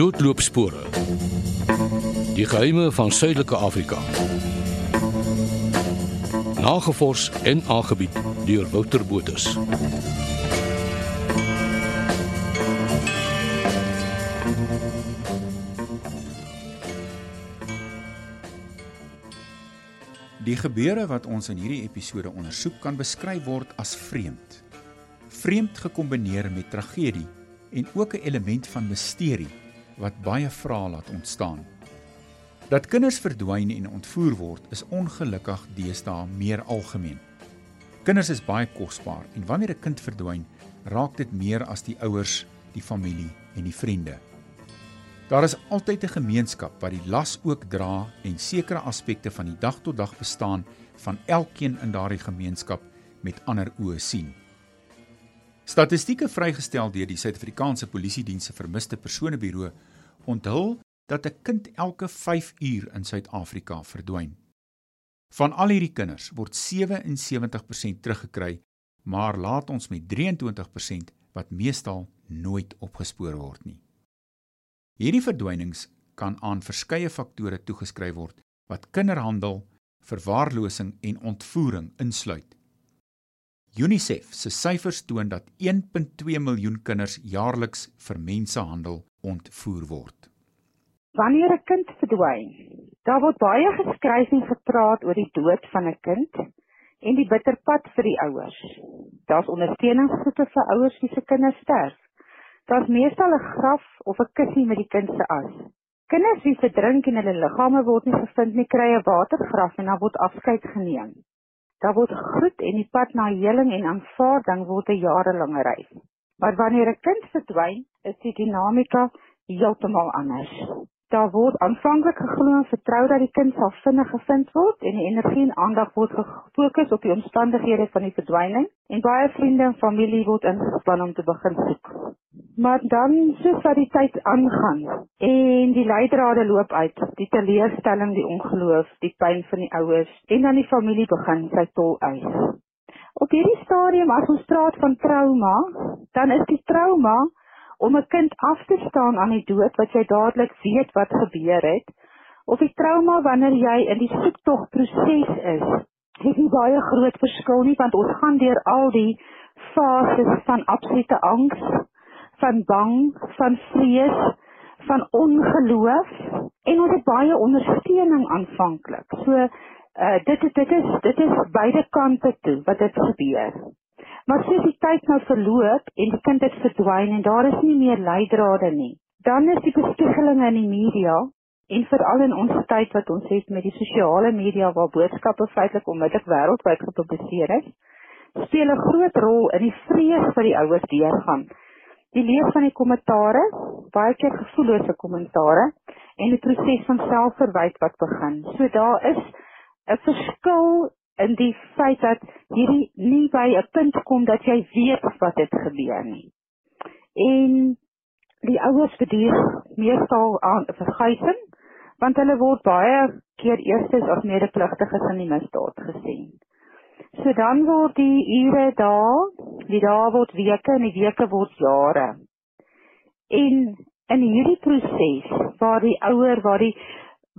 Doodloopspore. Die geheime van Suidelike Afrika. Nagevors en aangebied deur Wouter Botha. Die gebeure wat ons in hierdie episode ondersoek kan beskryf word as vreemd. Vreemd gekombineer met tragedie en ook 'n element van misterie wat baie vrae laat ontstaan. Dat kinders verdwyn en ontvoer word, is ongelukkig deesdae meer algemeen. Kinders is baie kosbaar en wanneer 'n kind verdwyn, raak dit meer as die ouers, die familie en die vriende. Daar is altyd 'n gemeenskap wat die las ook dra en sekere aspekte van die dag tot dag bestaan van elkeen in daardie gemeenskap met ander oë sien. Statistieke vrygestel deur die Suid-Afrikaanse Polisie Diens se Vermiste Persone Buro onthul dat 'n kind elke 5 uur in Suid-Afrika verdwyn. Van al hierdie kinders word 77% teruggekry, maar laat ons met 23% wat meestal nooit opgespoor word nie. Hierdie verdwynings kan aan verskeie faktore toegeskryf word wat kinderhandel, verwaarlosing en ontvoering insluit. UNICEF se syfers toon dat 1.2 miljoen kinders jaarliks vir mensenhandel ontvoer word. Wanneer 'n kind verdwyn, daar word baie geskryf en gepraat oor die dood van 'n kind en die bitterpad vir die ouers. Daar's ondersteuningsgroepe vir ouers wie se kinders sterf. Daar's meestal 'n graf of 'n kussie met die kind se as. Kinders wie verdrink en hulle liggame word nie gevind nie, kry 'n watergraf en dan word afskeid geneem. Daar word groet en die pad na heling en aanvaarding word 'n jarelange reis. Maar wanneer 'n kind verdwyn, is die dinamika heeltemal anders. Daar word aanvanklik geglo en vertrou dat die kind sal vinnig gevind word en die energie en aandag word gefokus op die omstandighede van die verdwyning en baie vriende en familie word ingespan om te begin soek. Maar dan soos wat die tyd aangaan en die leidrade loop uit, die teleurstelling, die ongeloof, die pyn van die ouers en dan die familie begin sy tol eis. Op hierdie stadium as ons praat van trauma, dan is die trauma om 'n kind af te staan aan die dood wat jy dadelik weet wat gebeur het of die trauma wanneer jy in die soektog proses is het nie baie groot verskil nie want ons gaan deur al die fases van absolute angs van bang van vrees van ongeloof en ons het baie ondersteuning aanvanklik. So uh, dit dit is dit is beide kante toe wat dit gebeur Maar soos die tyd nou verloop en die kind het verdwyn en daar is nie meer leidrade nie, dan is die bespiegelinge in die media en veral in ons tyd wat ons het met die sosiale media waar boodskappe feitelik onmiddellik wêreldwyd gepubliseer is, speel 'n groot rol in die vrees wat die ouers deurgaan. Die lees van die kommentare, baie keer gevoellose kommentare en die proses van selfverwyte wat begin. So daar is 'n verskil in die feit dat hierdie nie by 'n punt kom dat jy weet wat het gebeur nie. En die ouers beduur meestal aan verguising want hulle word baie keer eerstes as medepligtiges in die misdaad gesien. So dan word die ure daar, die dae word weke en die weke word jare. En in hierdie proses waar die ouer waar die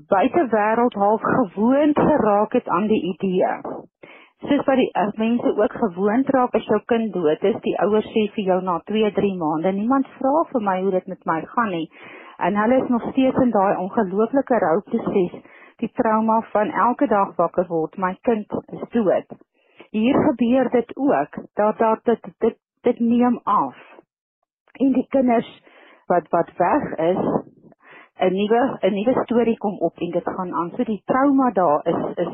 buitewêreld half gewoond geraak het aan die idee. Soos wat die uh, mense ook gewoond raak as jou kind dood is, die ouers sê vir jou na 2, 3 maande, niemand vra vir my hoe dit met my gaan nie. En hulle is nog steeds in daai ongelooflike rouproses, die trauma van elke dag wakker word, my kind is dood. Hier gebeur dit ook, dat dat dit dit dit neem af. En die kinders wat wat weg is, 'n nuwe 'n nuwe storie kom op en dit gaan aan. So die trauma daar is is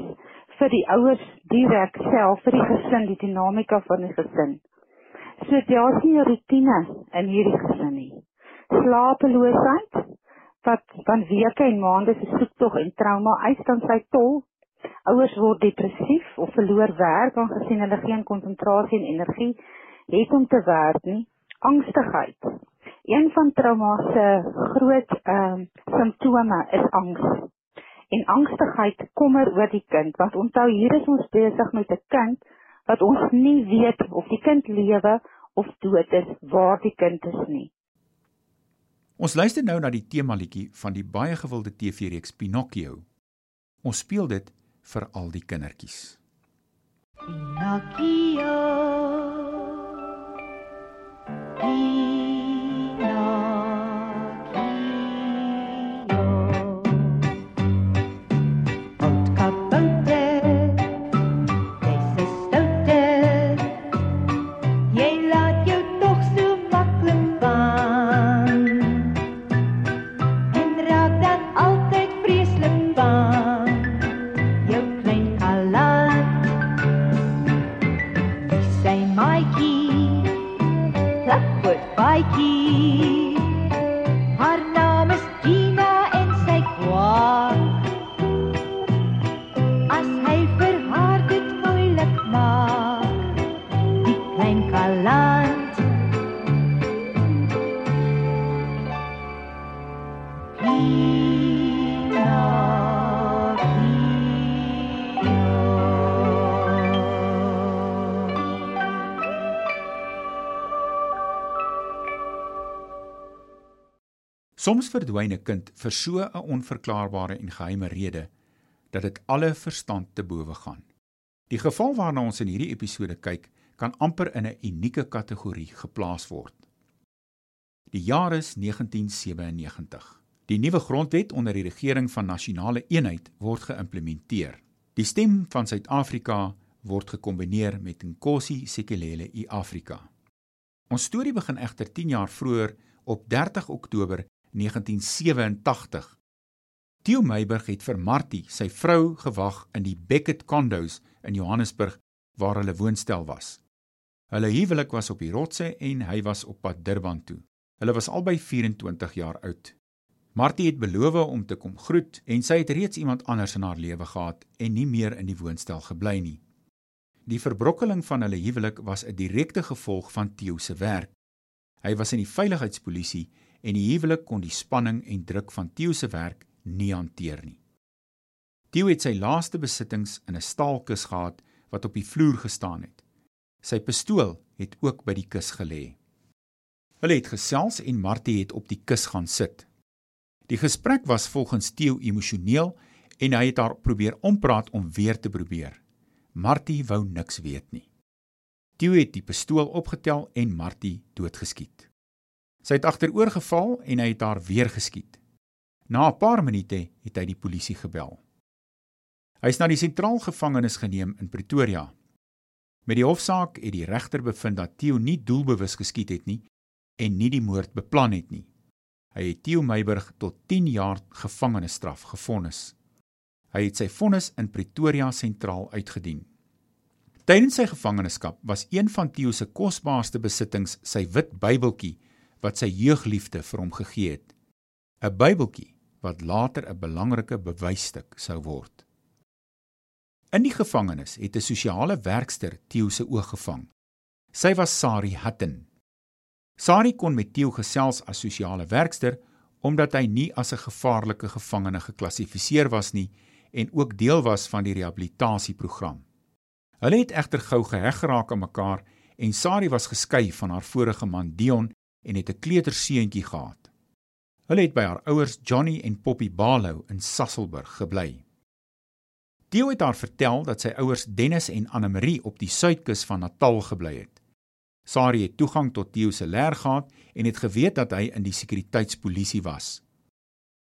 vir die ouers direk self, vir die gesin, die dinamika van die gesin. So daar's nie 'n rotine in hierdie gesin nie. Slapeloosheid wat van weke en maande se soektog en trauma uitstaan sy tol. Ouers word depressief of verloor werk aangesien hulle geen konsentrasie en energie het om te werk nie. Angstigheid Een van trauma se groot ehm um, simptome is angs. En angstigheid kommer oor die kind want onthou hier is ons besig met 'n kind wat ons nie weet of die kind lewe of dood is, waar die kind is nie. Ons luister nou na die temaliedjie van die baie gewilde TV-reeks Pinocchio. Ons speel dit vir al die kindertjies. Pinocchio. Pinocchio. Soms verdwyn 'n kind vir so 'n onverklaarbare en geheime rede dat dit alle verstand te bowe gaan. Die geval waarna ons in hierdie episode kyk, kan amper in 'n unieke kategorie geplaas word. Die jaar is 1997. Die nuwe grondwet onder die regering van nasionale eenheid word geïmplementeer. Die stem van Suid-Afrika word gekombineer met Nkosi Sikelel' iAfrika. Ons storie begin egter 10 jaar vroeër op 30 Oktober 1987. Theo Meiburg het vir Martie, sy vrou, gewag in die Beckett Condos in Johannesburg waar hulle woonstel was. Hulle huwelik was op die rotse en hy was op pad Durban toe. Hulle was albei 24 jaar oud. Martie het beloof om te kom groet en sy het reeds iemand anders in haar lewe gehad en nie meer in die woonstel gebly nie. Die verbrokkeling van hulle huwelik was 'n direkte gevolg van Theo se werk. Hy was in die veiligheidspolisie en die huwelik kon die spanning en druk van Theo se werk nie hanteer nie. Theo het sy laaste besittings in 'n staalkus gehad wat op die vloer gestaan het. Sy pistool het ook by die kus gelê. Hulle het gesels en Martie het op die kus gaan sit. Die gesprek was volgens Theo emosioneel en hy het haar probeer ompraat om weer te probeer. Martie wou niks weet nie. Theo het die pistool opgetel en Martie doodgeskiet. Sy het agteroor geval en hy het haar weer geskiet. Na 'n paar minute het hy die polisie gebel. Hy is na die sentraal gevangenis geneem in Pretoria. Met die hofsaak het die regter bevind dat Theo nie doelbewus geskiet het nie en nie die moord beplan het nie. Hy het Theo Meiburg tot 10 jaar gevangenisstraf gevonnis. Hy het sy vonnis in Pretoria sentraal uitgedien. Tydens sy gevangenskap was een van Theo se kosbaarste besittings sy wit Bybeltjie wat sy jeugliefde vir hom gegee het. 'n Bybeltjie wat later 'n belangrike bewysstuk sou word. In die gevangenis het 'n sosiale werkster Theo se oog gevang. Sy was Sari Hutton. Sari kon met Theo gesels as sosiale werkster omdat hy nie as 'n gevaarlike gevangene geklassifiseer was nie en ook deel was van die rehabilitasieprogram. Hulle het egter gou geheg geraak aan mekaar en Sari was geskei van haar vorige man Dion en het 'n kleuterseuntjie gehad. Hulle het by haar ouers Johnny en Poppy Barlow in Sasselburg gebly. Theo het haar vertel dat sy ouers Dennis en Anne-Marie op die suidkus van Natal gebly het. Sari het toegang tot Theo se leer gehad en het geweet dat hy in die sekuriteitspolisie was.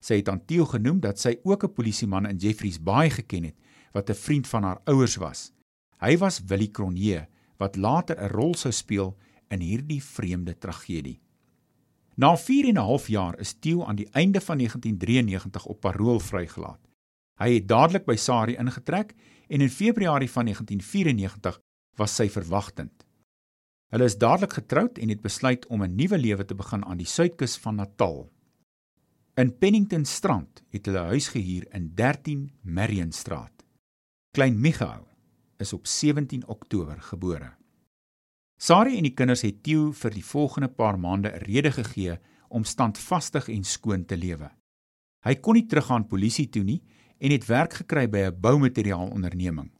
Sy het aan Theo genoem dat sy ook 'n polisieman in Jeffreys Bay geken het wat 'n vriend van haar ouers was. Hy was Willie Cronje wat later 'n rol sou speel in hierdie vreemde tragedie. Na 4 en 'n half jaar is Theo aan die einde van 1993 op parol vrygelaat. Hy het dadelik by Sari ingetrek en in Februarie van 1994 was sy verwagtend. Hulle is dadelik getroud en het besluit om 'n nuwe lewe te begin aan die suidkus van Natal. In Pennington Strand het hulle 'n huis gehuur in 13 Marion Straat. Klein Michael is op 17 Oktober gebore. Sari en die kinders het Theo vir die volgende paar maande 'n rede gegee om standvastig en skoon te lewe. Hy kon nie teruggaan polisie toe nie en het werk gekry by 'n boumateriaalonderneming.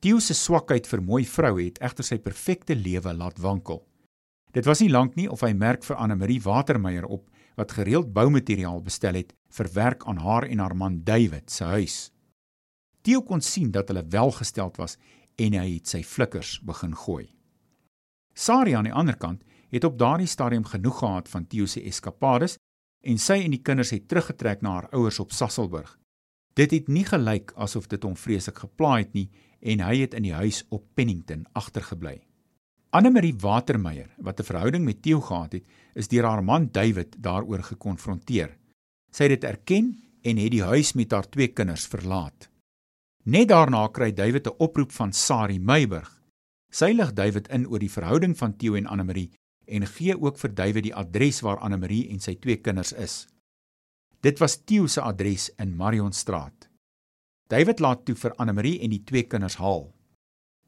Theo se swakheid vir mooi vroue het egter sy perfekte lewe laat wankel. Dit was nie lank nie of hy merk vir Anne Marie Watermeyer op wat gereeld boumateriaal bestel het vir werk aan haar en haar man David se huis. Theo kon sien dat hulle welgesteld was en hy het sy flikkers begin gooi. Sari aan die ander kant het op daardie stadium genoeg gehad van Theo se eskapades en sy en die kinders het teruggetrek na haar ouers op Sasselburg. Dit het nie gelyk asof dit hom vreeslik geplaai het nie en hy het in die huis op Pennington agtergebly. Anne-Marie Watermeyer, wat 'n verhouding met Theo gehad het, is deur haar man David daaroor gekonfronteer. Sy het dit erken en het die huis met haar twee kinders verlaat. Net daarna kry David 'n oproep van Sari Meiburg. Sy lig David in oor die verhouding van Theo en Anne-Marie en gee ook vir David die adres waar Anne-Marie en sy twee kinders is. Dit was Theo se adres in Marionstraat. David laat toe vir Anne-Marie en die twee kinders haal.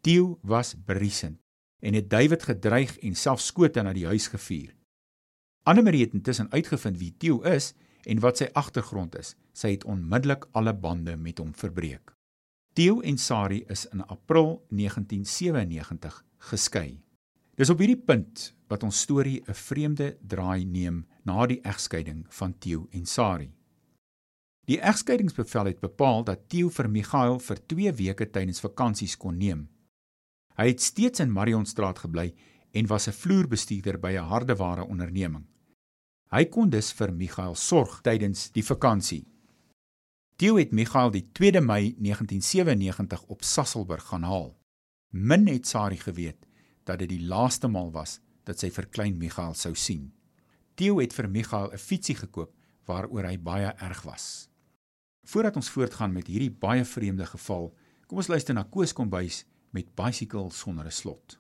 Theo was briesend en het David gedreig en self skote na die huis gevuur. Anne-Marie het intussen uitgevind wie Theo is en wat sy agtergrond is. Sy het onmiddellik alle bande met hom verbreek. Theo en Sari is in April 1997 geskei. Dis op hierdie punt wat ons storie 'n vreemde draai neem na die egskeiding van Theo en Sari. Die egskeidingsbevel het bepaal dat Theo vir Michael vir 2 weke tydens vakansies kon neem. Hy het steeds in Marionstraat gebly en was 'n vloerbestuurder by 'n hardeware onderneming. Hy kon dus vir Michael sorg tydens die vakansie. Theo het Michael die 2de Mei 1997 op Sasselburg gaan haal. Min het Sari geweet dat dit die laaste maal was dat sy vir klein Michael sou sien. Theo het vir Michael 'n fietsie gekoop waaroor hy baie erg was. Voordat ons voortgaan met hierdie baie vreemde geval, kom ons luister na Koos Kombuis met bicycle sonder 'n slot.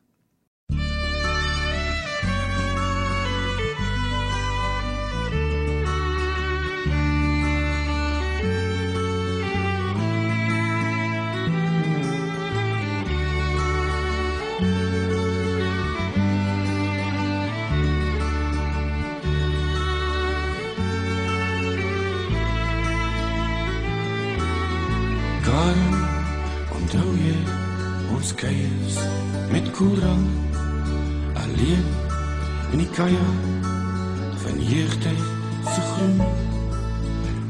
In die kaja van jeugdheid se groen.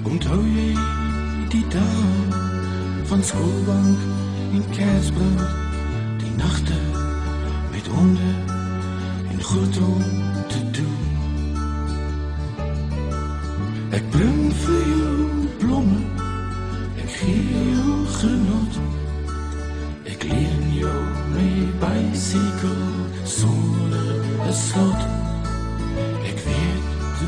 Onthou jy die dae van skoolbank in Kersbrand die nagte met honde en groot om te doen. Ek bring vir jou blomme ek gee jou genot. Ek leen jou my bicycle sonder 'n slot ek weet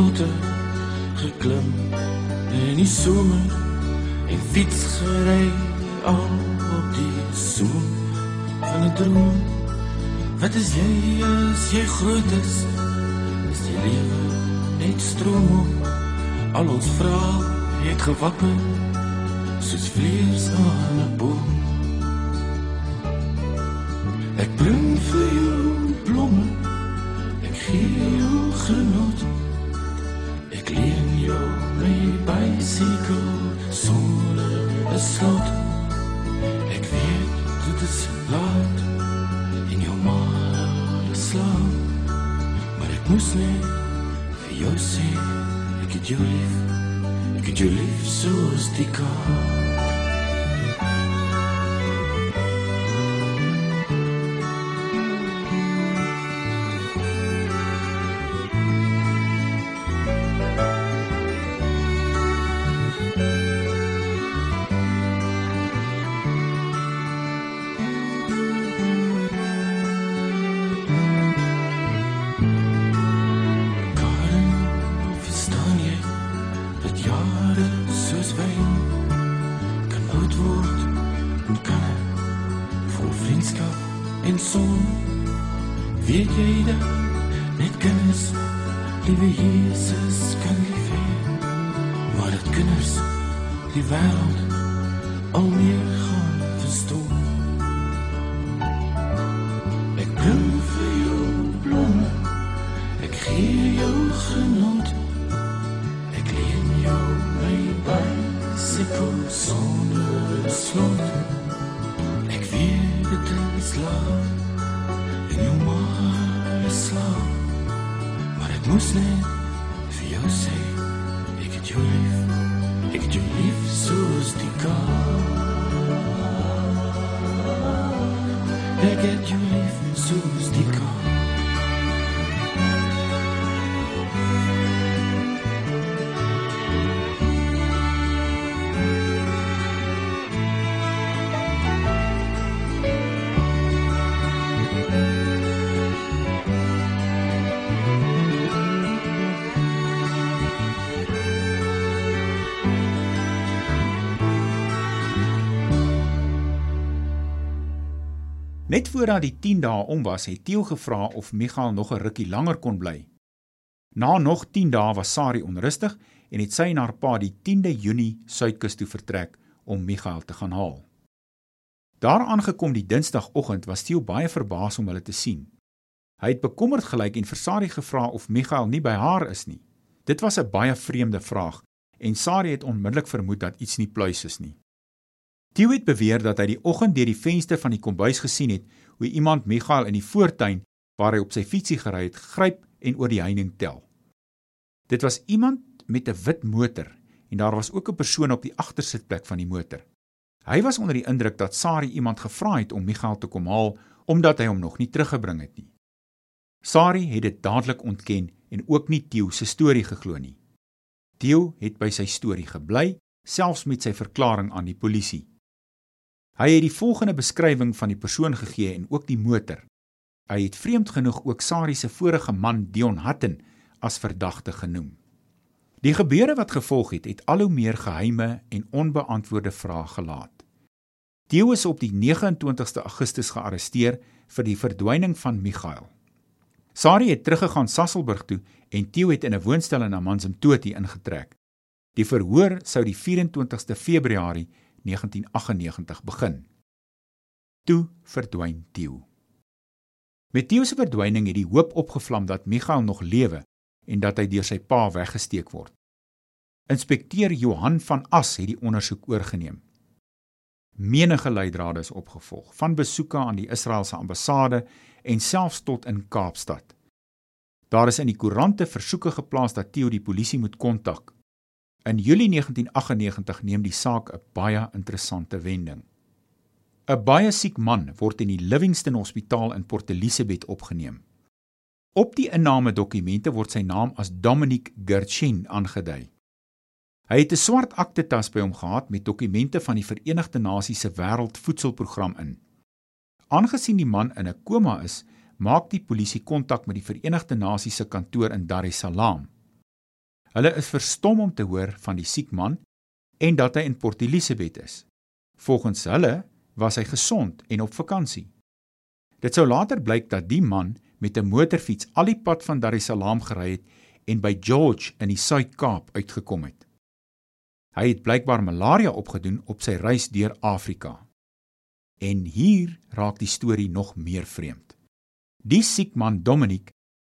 bote geklim in die somer en fiets gery al op die soem van 'n droom. Wat is jy as jy groot is? Is die lewe net stroom op al ons vra het gewappe soos vlees aan 'n boom. Ek bring vir jou sonder 'n slot. Ek weet dit is laat in jou maar slaap. Maar ek moet net vir jou sê ek het jou lief. Ek het jou lief soos die kaart. En kanne Vol vriendskap en son Weet jy dat net kinders Liewe Jesus kan lief hee Maar dat kinders die wereld al meer gaan verstom Maar ek moes net vir jou sê Ek het jou lief Ek het jou lief soos die kaart Ek het Net voordat die 10 dae om was, het Theo gevra of Michael nog 'n rukkie langer kon bly. Na nog 10 dae was Sari onrustig en het sy en haar pa die 10de Junie suidkus toe vertrek om Michael te gaan haal. Daar aangekom die Dinsdagoggend was Theo baie verbaas om hulle te sien. Hy het bekommerd gelyk en vir Sari gevra of Michael nie by haar is nie. Dit was 'n baie vreemde vraag en Sari het onmiddellik vermoed dat iets nie pluis is nie. Theo het beweer dat hy die oggend deur die venster van die kombuis gesien het hoe iemand Michael in die voortuin waar hy op sy fietsie gery het, gryp en oor die heining tel. Dit was iemand met 'n wit motor en daar was ook 'n persoon op die agtersitplek van die motor. Hy was onder die indruk dat Sari iemand gevra het om Michael te kom haal omdat hy hom nog nie teruggebring het nie. Sari het dit dadelik ontken en ook nie Theo se storie geglo nie. Theo het by sy storie gebly, selfs met sy verklaring aan die polisie. Hy het die volgende beskrywing van die persoon gegee en ook die motor. Hy het vreemd genoeg ook Sari se vorige man Dion Hatten as verdagte genoem. Die gebeure wat gevolg het, het al hoe meer geheime en onbeantwoorde vrae gelaat. Theo is op die 29ste Augustus gearresteer vir die verdwyning van Michael. Sari het teruggegaan Sasselburg toe en Theo het in 'n woonstel in Amanzimtoti ingetrek. Die verhoor sou die 24ste Februarie 1998 begin. Toe verdwyn Theo. Met Theo se verdwyning het die hoop opgevlam dat Michael nog lewe en dat hy deur sy pa weggesteek word. Inspekteur Johan van As het die ondersoek oorgeneem. Menige leidrade is opgevolg, van besoeke aan die Israeliese ambassade en selfs tot in Kaapstad. Daar is in die koerante versoeke geplaas dat Theo die polisie moet kontak. In Julie 1998 neem die saak 'n baie interessante wending. 'n Baie siek man word in die Livingston Hospitaal in Port Elizabeth opgeneem. Op die innamedokumente word sy naam as Dominic Gerchen aangedui. Hy het 'n swart aktetas by hom gehad met dokumente van die Verenigde Nasies se Wêreldvoedselprogram in. Aangesien die man in 'n koma is, maak die polisie kontak met die Verenigde Nasies se kantoor in Dar es Salaam. Hulle is verstom om te hoor van die siek man en dat hy in Port Elizabeth is. Volgens hulle was hy gesond en op vakansie. Dit sou later blyk dat die man met 'n motorfiets al die pad van Dar es Salaam gery het en by George in die Suid-Kaap uitgekom het. Hy het blykbaar malaria opgedoen op sy reis deur Afrika. En hier raak die storie nog meer vreemd. Die siek man Dominic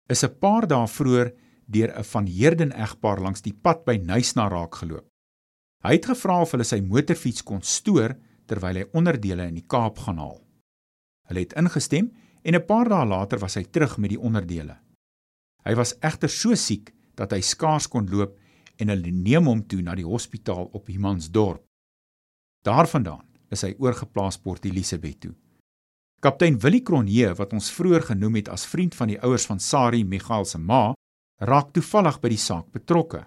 is 'n paar dae vroeër deur 'n van Heerden egpaar langs die pad by Nysna raak geloop. Hy het gevra of hulle sy motorfiets kon stoor terwyl hy onderdele in die Kaap gaan haal. Hulle het ingestem en 'n paar dae later was hy terug met die onderdele. Hy was egter so siek dat hy skaars kon loop en hulle neem hom toe na die hospitaal op Humansdorp. Daarvandaan is hy oorgeplaas Port Elizabeth toe. Kaptein Willie Cronje wat ons vroeër genoem het as vriend van die ouers van Sari Michael se ma, raak toevallig by die saak betrokke.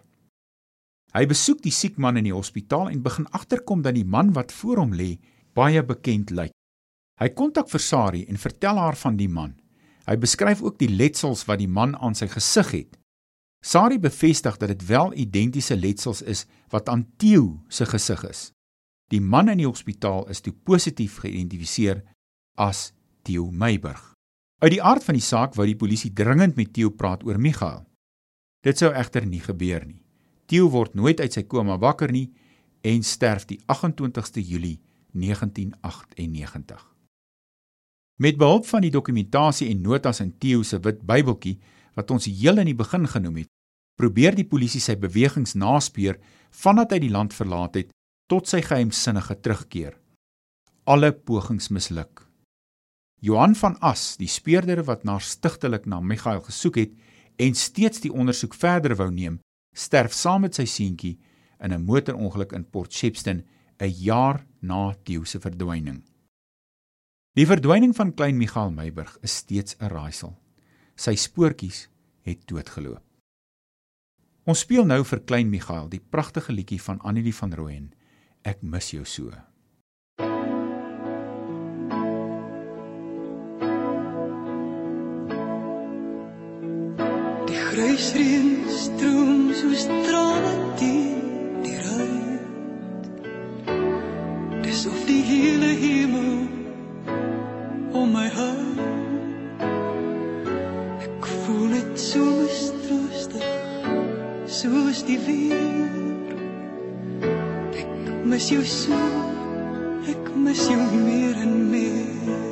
Hy besoek die siek man in die hospitaal en begin agterkom dat die man wat voor hom lê baie bekend lyk. Hy kontak vir Sari en vertel haar van die man. Hy beskryf ook die letsels wat die man aan sy gesig het. Sari bevestig dat dit wel identiese letsels is wat aan Theo se gesig is. Die man in die hospitaal is toe positief geïdentifiseer as Theo Meiburg. Uit die aard van die saak wou die polisie dringend met Theo praat oor Michael. Dit sou egter nie gebeur nie. Theo word nooit uit sy koma wakker nie en sterf die 28ste Julie 1998. Met behulp van die dokumentasie en notas in Theo se wit Bybeltjie wat ons heel in die begin genoem het, probeer die polisie sy bewegings naspeur vandat hy die land verlaat het tot sy geheimsinnige terugkeer. Alle pogings misluk. Johan van As, die speurder wat na stigtelik na Michael gesoek het en steeds die ondersoek verder wou neem, sterf saam met sy seentjie in 'n motorongeluk in Port Shepstone 'n jaar na Theo se verdwyning. Die verdwyning van klein Michael Meiburg is steeds 'n raaisel. Sy spoortjies het doodgeloop. Ons speel nou vir klein Michael die pragtige liedjie van Annelie van Rooyen. Ek mis jou so. Reën stroom soos trane teen die ruit. Dis of die hele hemel om my hou. Ek voel net so mistroostig, soos die weer. Ek mis jou so, ek mis jou meer en meer.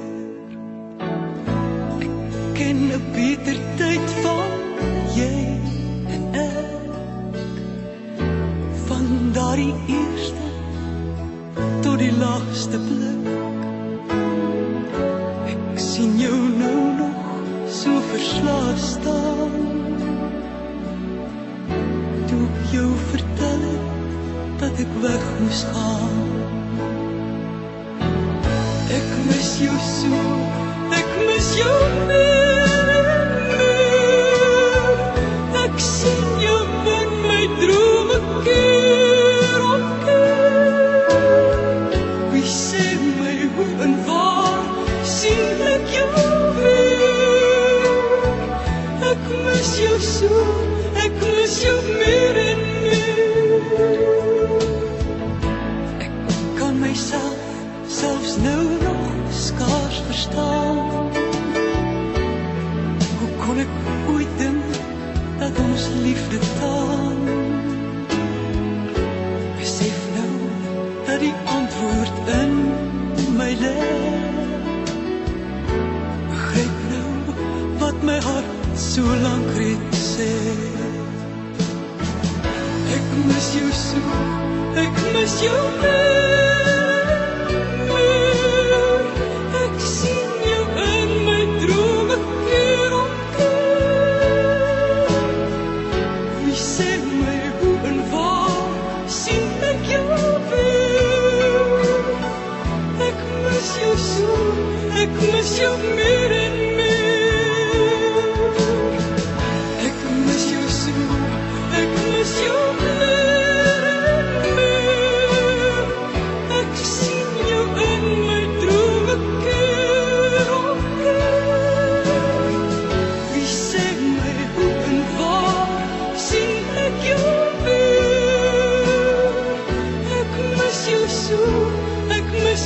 Ek mis jou so,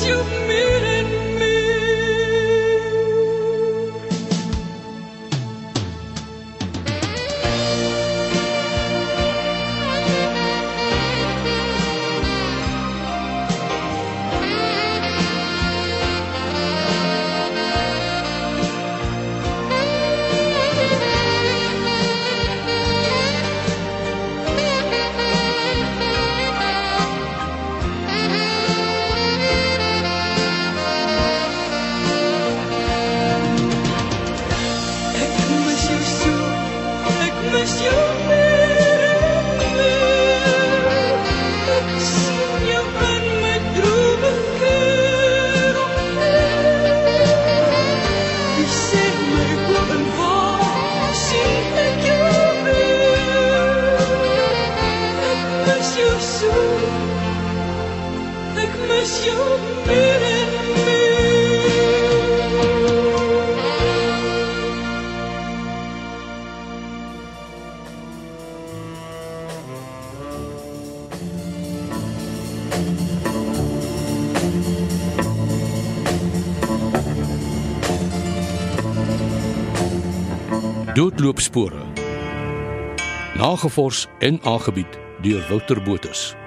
ek Doodloopspore. Nagevors en aangebied deur Wouter Botha.